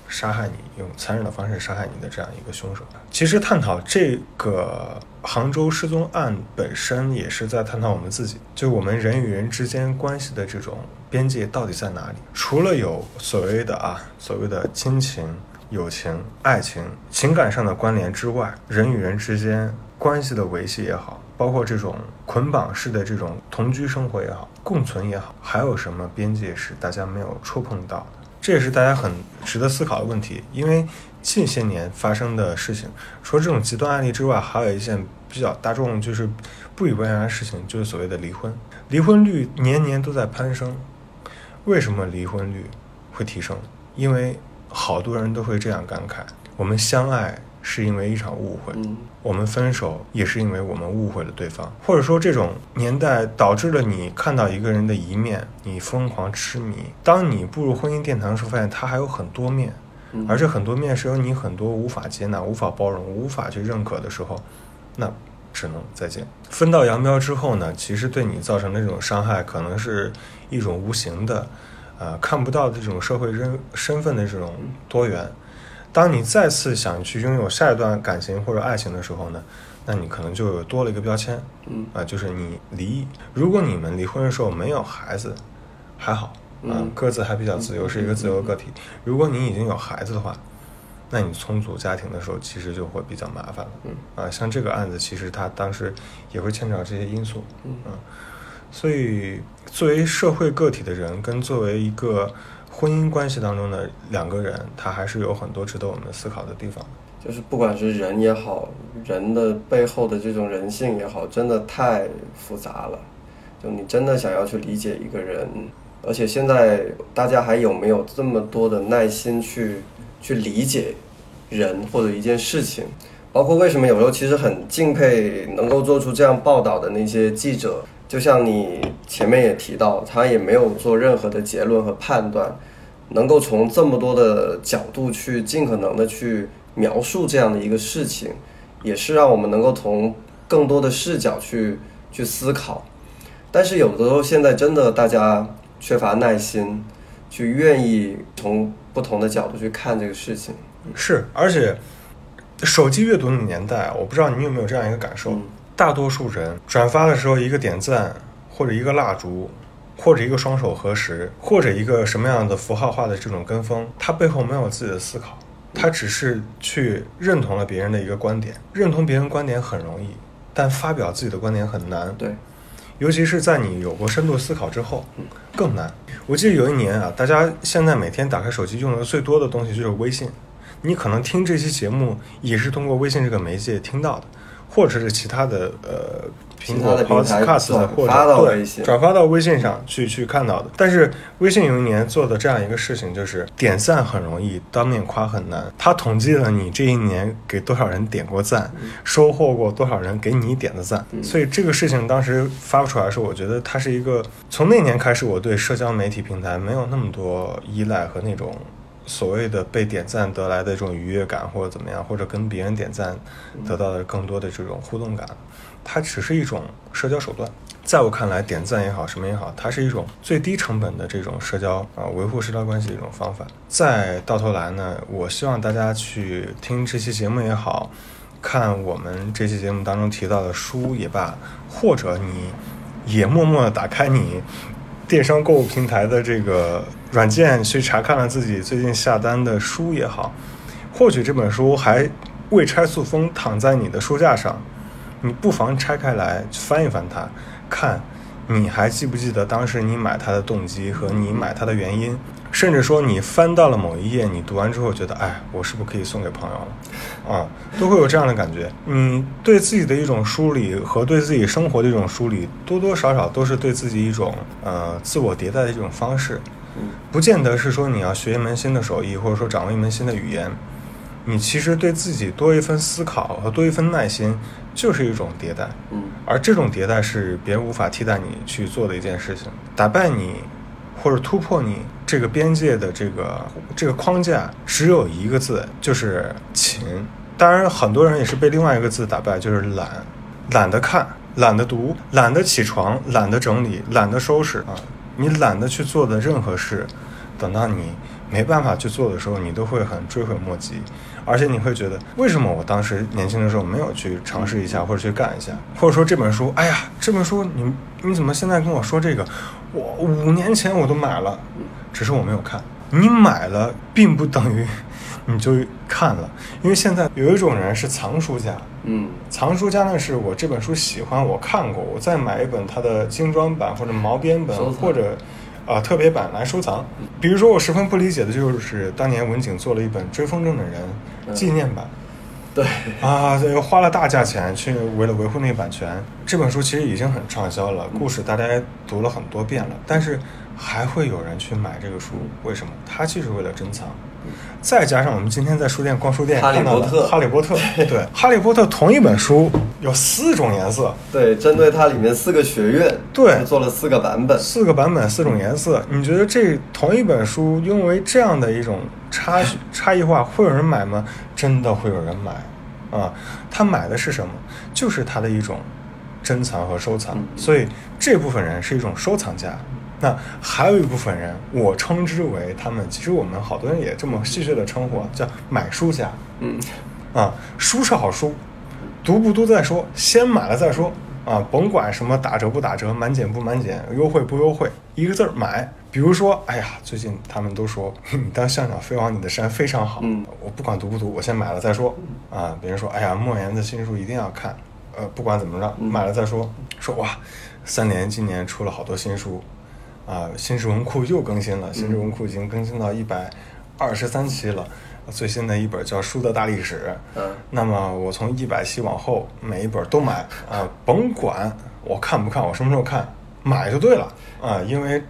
杀害你，用残忍的方式杀害你的这样一个凶手。其实探讨这个杭州失踪案本身，也是在探讨我们自己，就我们人与人之间关系的这种边界到底在哪里？除了有所谓的啊，所谓的亲情、友情、爱情、情感上的关联之外，人与人之间关系的维系也好，包括这种捆绑式的这种同居生活也好，共存也好，还有什么边界是大家没有触碰到？这也是大家很值得思考的问题，因为近些年发生的事情，除了这种极端案例之外，还有一件比较大众就是不以为然的事情，就是所谓的离婚。离婚率年年都在攀升，为什么离婚率会提升？因为好多人都会这样感慨：我们相爱是因为一场误会，嗯我们分手也是因为我们误会了对方，或者说这种年代导致了你看到一个人的一面，你疯狂痴迷。当你步入婚姻殿堂的时候，发现他还有很多面，嗯而这很多面是由你很多无法接纳、无法包容、无法去认可的时候，那只能再见。分道扬镳之后呢，其实对你造成的这种伤害，可能是一种无形的，呃，看不到的这种社会身身份的这种多元。当你再次想去拥有下一段感情或者爱情的时候呢，那你可能就有多了一个标签，嗯啊、就是你离异。如果你们离婚的时候没有孩子，还好，啊、嗯各自还比较自由，嗯是一个自由个体。如果你已经有孩子的话，那你重组家庭的时候，其实就会比较麻烦了。嗯啊，像这个案子，其实他当时也会牵扯到这些因素。嗯所以，作为社会个体的人，跟作为一个婚姻关系当中的两个人，他还是有很多值得我们思考的地方。就是不管是人也好，人的背后的这种人性也好，真的太复杂了。就你真的想要去理解一个人，而且现在大家还有没有这么多的耐心去去理解人或者一件事情？包括为什么有时候其实很敬佩能够做出这样报道的那些记者，就像你前面也提到，他也没有做任何的结论和判断，能够从这么多的角度去尽可能的去描述这样的一个事情，也是让我们能够从更多的视角去去思考。但是有的时候现在真的大家缺乏耐心，去愿意从不同的角度去看这个事情。是，而且手机阅读的年代，我不知道你有没有这样一个感受：嗯大多数人转发的时候，一个点赞，或者一个蜡烛，或者一个双手合十，或者一个什么样的符号化的这种跟风，他背后没有自己的思考，他只是去认同了别人的一个观点。认同别人观点很容易，但发表自己的观点很难。对，尤其是在你有过深度思考之后，更难。我记得有一年啊，大家现在每天打开手机用的最多的东西就是微信。你可能听这期节目也是通过微信这个媒介听到的，或者是其他的呃苹果的平台 Podcast 转或者发到微信转发到微信上去去看到的。但是微信有一年做的这样一个事情，就是点赞很容易，当面夸很难。他统计了你这一年给多少人点过赞，收获过多少人给你点的赞。所以这个事情当时发不出来的时候，我觉得它是一个从那年开始，我对社交媒体平台没有那么多依赖和那种。所谓的被点赞得来的这种愉悦感，或者怎么样，或者跟别人点赞得到的更多的这种互动感，它只是一种社交手段。在我看来，点赞也好，什么也好，它是一种最低成本的这种社交啊，维护社交关系的一种方法。再到头来呢，我希望大家去听这期节目也好，看我们这期节目当中提到的书也罢，或者你也默默的打开你电商购物平台的这个软件去查看了自己最近下单的书也好，或许这本书还未拆塑封躺在你的书架上，你不妨拆开来翻一翻它，看你还记不记得当时你买它的动机和你买它的原因？甚至说你翻到了某一页，你读完之后觉得，哎，我是不是可以送给朋友了？啊，都会有这样的感觉。你对自己的一种梳理和对自己生活的一种梳理，多多少少都是对自己一种呃自我迭代的一种方式。不见得是说你要学一门新的手艺，或者说掌握一门新的语言。你其实对自己多一份思考和多一份耐心，就是一种迭代。嗯，而这种迭代是别人无法替代你去做的一件事情。打败你，或者突破你这个边界的这个这个框架，只有一个字，就是勤。当然，很多人也是被另外一个字打败，就是懒，懒得看，懒得读，懒得起床，懒得整理，懒得收拾啊。你懒得去做的任何事，等到你没办法去做的时候，你都会很追悔莫及。而且你会觉得，为什么我当时年轻的时候没有去尝试一下，或者去干一下？或者说这本书，哎呀，这本书你你怎么现在跟我说这个？我五年前我都买了，只是我没有看。你买了，并不等于你就看了，因为现在有一种人是藏书家。嗯，藏书家呢，是我这本书喜欢，我看过，我再买一本它的精装版或者毛边本或者啊、特别版来收藏。比如说，我十分不理解的就是当年文景做了一本《追风筝的人》纪念版。对，啊，对，花了大价钱去为了维护那个版权。这本书其实已经很畅销了，故事大家读了很多遍了，但是还会有人去买这个书，为什么？它就是为了珍藏。再加上我们今天在书店逛书店哈利看到的波特《哈利波特》，对，《哈利波特》同一本书有四种颜色，对，针对它里面四个学院，对做了四个版本。四个版本，四种颜色。你觉得这同一本书，因为这样的一种差 差异化，会有人买吗？真的会有人买啊！他买的是什么？就是他的一种珍藏和收藏。所以这部分人是一种收藏家。那还有一部分人，我称之为他们，其实我们好多人也这么戏谑的称呼啊，叫买书家。嗯，啊，书是好书，读不读再说，先买了再说啊，甭管什么打折不打折，满减不满减，优惠不优惠，一个字儿买。比如说，哎呀，最近他们都说你当向导飞往你的山非常好，嗯我不管读不读，我先买了再说啊。别人说，哎呀，莫言的新书一定要看，呃，不管怎么着，买了再说。说哇，三联今年出了好多新书，啊，新诗文库又更新了，新诗文库已经更新到一百二十三期了。最新的一本叫《书的大历史》，嗯那么我从一百期往后每一本都买啊，甭管我看不看，我什么时候看，买就对了啊，因为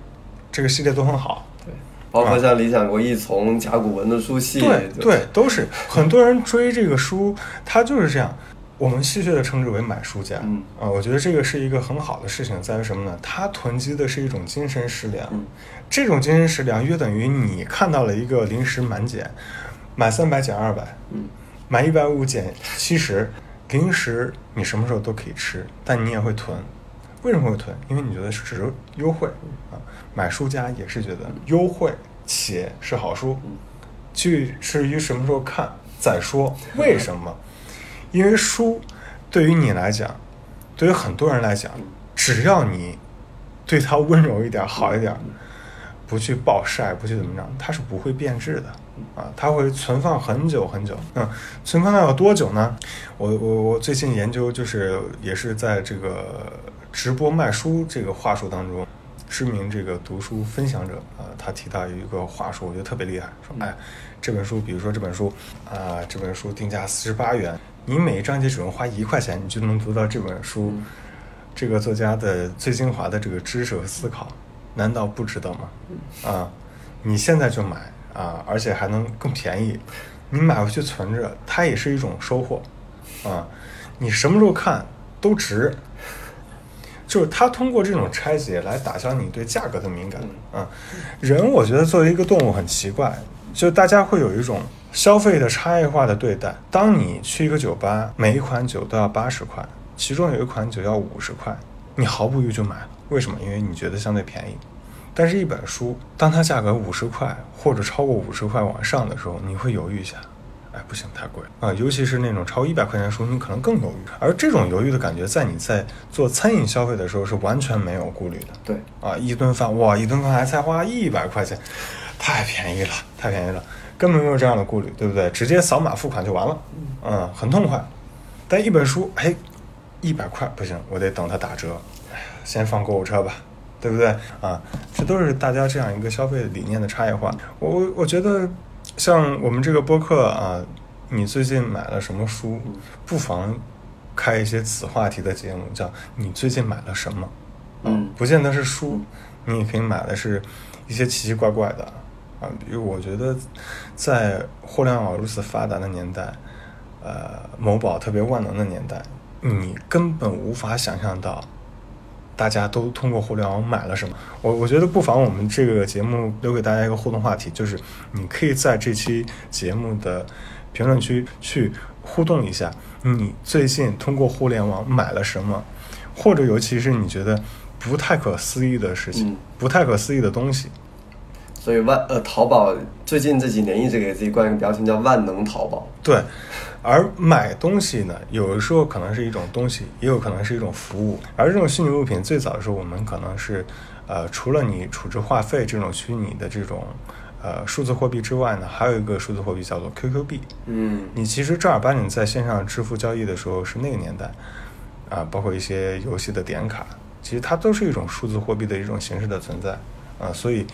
这个系列都很好。对，包括像理想国一从、甲骨文的书系，对对，都是很多人追这个书，他就是这样。我们戏谑的称之为买书家，嗯啊，我觉得这个是一个很好的事情，在于什么呢？它囤积的是一种精神食粮，嗯这种精神食粮约等于你看到了一个零食满减，满三百减二百，嗯买一百五减七十，零食你什么时候都可以吃，但你也会囤。为什么会囤？因为你觉得是只是优惠啊。买书家也是觉得优惠且是好书，去至于什么时候看再说。为什么？因为书对于你来讲，对于很多人来讲，只要你对它温柔一点、好一点，不去暴晒，不去怎么着，它是不会变质的啊，它会存放很久很久。嗯，存放到有多久呢？我我我最近研究，就是也是在这个直播卖书这个话术当中。知名这个读书分享者啊、他提到一个话术，我觉得特别厉害，说哎，这本书，比如说这本书啊、这本书定价四十八元，你每一章节只用花一块钱，你就能读到这本书、这个作家的最精华的这个知识和思考，难道不值得吗？啊，你现在就买啊，而且还能更便宜，你买回去存着，它也是一种收获啊，你什么时候看都值。就是他通过这种拆解来打消你对价格的敏感啊。人我觉得作为一个动物很奇怪，就大家会有一种消费的差异化的对待。当你去一个酒吧，每一款酒都要八十块，其中有一款酒要五十块，你毫不犹豫就买了。为什么？因为你觉得相对便宜。但是，一本书，当它价格五十块或者超过五十块往上的时候，你会犹豫一下。哎，不行，太贵了啊！尤其是那种超一百块钱的书，你可能更犹豫。而这种犹豫的感觉，在你在做餐饮消费的时候是完全没有顾虑的。对，啊，一顿饭哇，一顿饭还才花一百块钱，太便宜了，太便宜了，根本没有这样的顾虑，对不对？直接扫码付款就完了，嗯，很痛快。但一本书，哎，一百块不行，我得等它打折，哎呀，先放购物车吧，对不对啊？这都是大家这样一个消费理念的差异化。我我我觉得，像我们这个播客啊，你最近买了什么书？不妨开一些此话题的节目，叫你最近买了什么？嗯不见得是书，你也可以买的是一些奇奇怪怪的啊。比如我觉得，在互联网如此发达的年代，呃，某宝特别万能的年代，你根本无法想象到，大家都通过互联网买了什么。我我觉得不妨我们这个节目留给大家一个互动话题，就是你可以在这期节目的评论区去互动一下，你最近通过互联网买了什么，或者尤其是你觉得不太可思议的事情，嗯不太可思议的东西。所以万呃，淘宝最近这几年一直给自己冠一个标签叫万能淘宝。对，而买东西呢，有的时候可能是一种东西，也有可能是一种服务。而这种虚拟物品，最早的时候我们可能是，呃，除了你处置话费这种虚拟的这种呃数字货币之外呢，还有一个数字货币叫做 QQ 币。嗯你其实正儿八经在线上支付交易的时候是那个年代，啊，包括一些游戏的点卡，其实它都是一种数字货币的一种形式的存在，啊，所以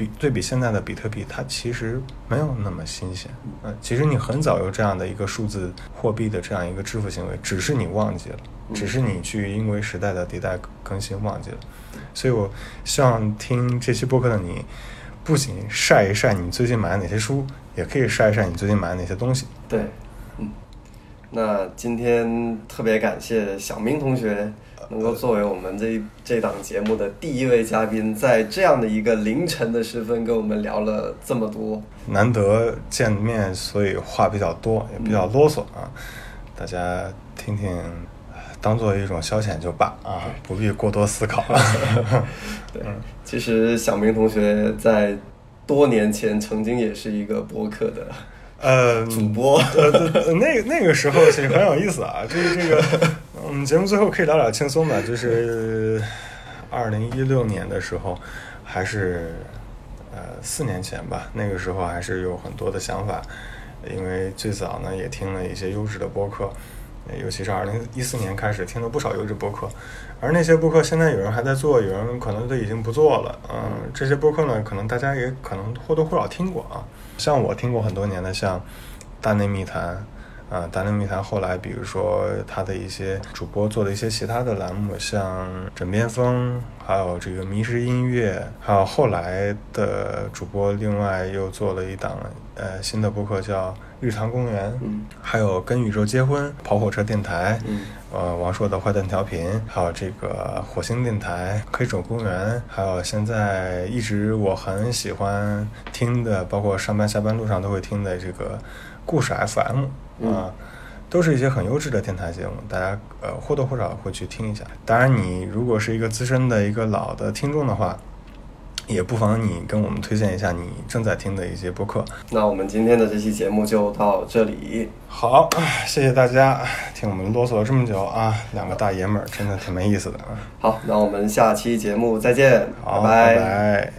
比对比现在的比特币，它其实没有那么新鲜，嗯，其实你很早有这样的一个数字货币的这样一个支付行为，只是你忘记了，只是你去因为时代的迭代更新忘记了，所以我希望听这期播客的你。不仅晒一晒你最近买的哪些书，也可以晒一晒你最近买的哪些东西。对，嗯。那今天特别感谢小明同学能够作为我们这这档节目的第一位嘉宾，在这样的一个凌晨的时分跟我们聊了这么多。难得见面，所以话比较多，也比较啰嗦啊。大家听听，当做一种消遣就罢啊，不必过多思考。对，其实小明同学在多年前曾经也是一个播客的呃，主播。呃，对那那个时候其实很有意思啊。这个这个，我们，节目最后可以聊点轻松的，就是二零一六年的时候，还是呃四年前吧，那个时候还是有很多的想法，因为最早呢也听了一些优质的播客。尤其是二零一四年开始听了不少优质播客，而那些播客现在有人还在做，有人可能都已经不做了。嗯，这些播客呢，可能大家也可能或多或少听过啊。像我听过很多年的，像《大内密谈》啊，《达令密谈》后来比如说他的一些主播做的一些其他的栏目，像《枕边风》，还有这个《迷失音乐》，还有后来的主播另外又做了一档呃新的播客叫。日常公园，嗯，还有跟宇宙结婚、跑火车电台，嗯，呃，王朔的坏蛋调频，还有这个火星电台、黑手公园，还有现在一直我很喜欢听的，包括上班下班路上都会听的这个故事 FM 啊、嗯都是一些很优质的电台节目，大家呃或多或少会去听一下。当然，你如果是一个资深的一个老的听众的话。也不妨你跟我们推荐一下你正在听的一些播客。那我们今天的这期节目就到这里。好，谢谢大家听我们啰嗦了这么久啊，两个大爷们儿真的挺没意思的啊。好，那我们下期节目再见，拜拜。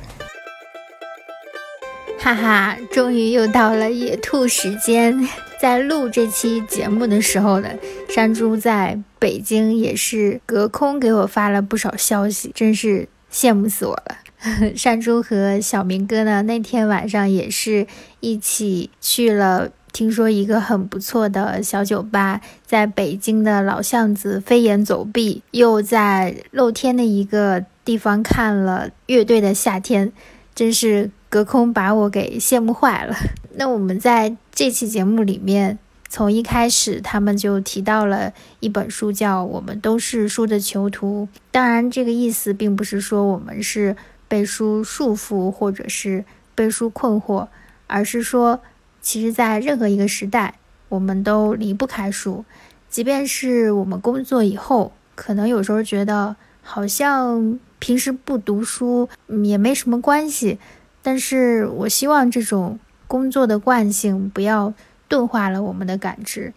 哈哈，终于又到了野兔时间。在录这期节目的时候呢，山猪在北京也是隔空给我发了不少消息，真是羡慕死我了。山猪和小明哥呢，那天晚上也是一起去了，听说一个很不错的小酒吧，在北京的老巷子飞檐走壁，又在露天的一个地方看了乐队的夏天，真是隔空把我给羡慕坏了。那我们在这期节目里面，从一开始他们就提到了一本书，叫《我们都是书的囚徒》。当然，这个意思并不是说我们是被书束缚，或者是被书困惑，而是说，其实，在任何一个时代，我们都离不开书。即便是我们工作以后，可能有时候觉得好像平时不读书，也没什么关系。但是我希望这种工作的惯性不要钝化了我们的感知，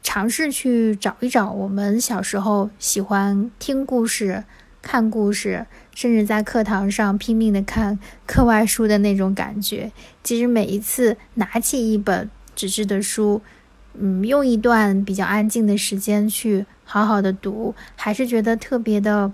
尝试去找一找我们小时候喜欢听故事、看故事，甚至在课堂上拼命的看课外书的那种感觉。其实每一次拿起一本纸质的书，嗯，用一段比较安静的时间去好好的读，还是觉得特别的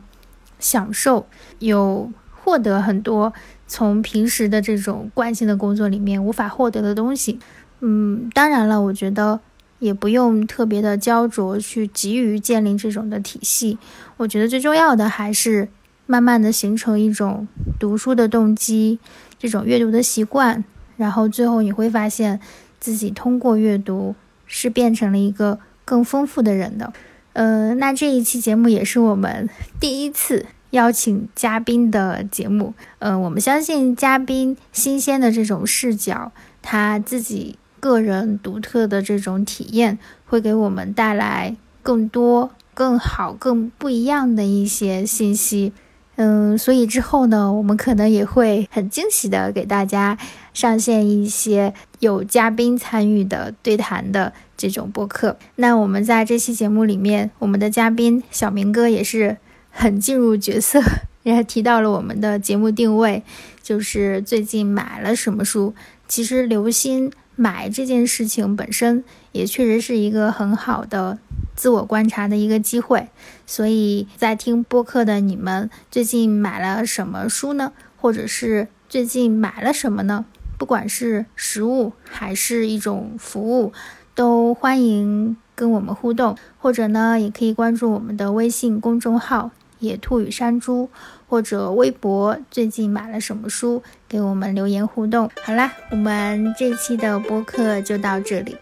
享受，有获得很多从平时的这种惯性的工作里面无法获得的东西。嗯，当然了，我觉得也不用特别的焦灼去急于建立这种的体系。我觉得最重要的还是慢慢的形成一种读书的动机，这种阅读的习惯，然后最后你会发现自己通过阅读是变成了一个更丰富的人的。呃，那这一期节目也是我们第一次邀请嘉宾的节目。呃，我们相信嘉宾新鲜的这种视角，他自己。个人独特的这种体验，会给我们带来更多、更好、更不一样的一些信息。嗯，所以之后呢，我们可能也会很惊喜的给大家上线一些有嘉宾参与的对谈的这种播客。那我们在这期节目里面，我们的嘉宾小明哥也是很进入角色，也提到了我们的节目定位，就是最近买了什么书。其实留心。买这件事情本身也确实是一个很好的自我观察的一个机会，所以在听播客的你们最近买了什么书呢？或者是最近买了什么呢？不管是实物还是一种服务，都欢迎跟我们互动，或者呢也可以关注我们的微信公众号“野兔与山猪”。或者微博最近买了什么书，给我们留言互动。好啦，我们这期的播客就到这里，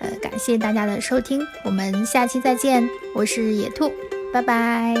呃，感谢大家的收听，我们下期再见。我是野兔，拜拜。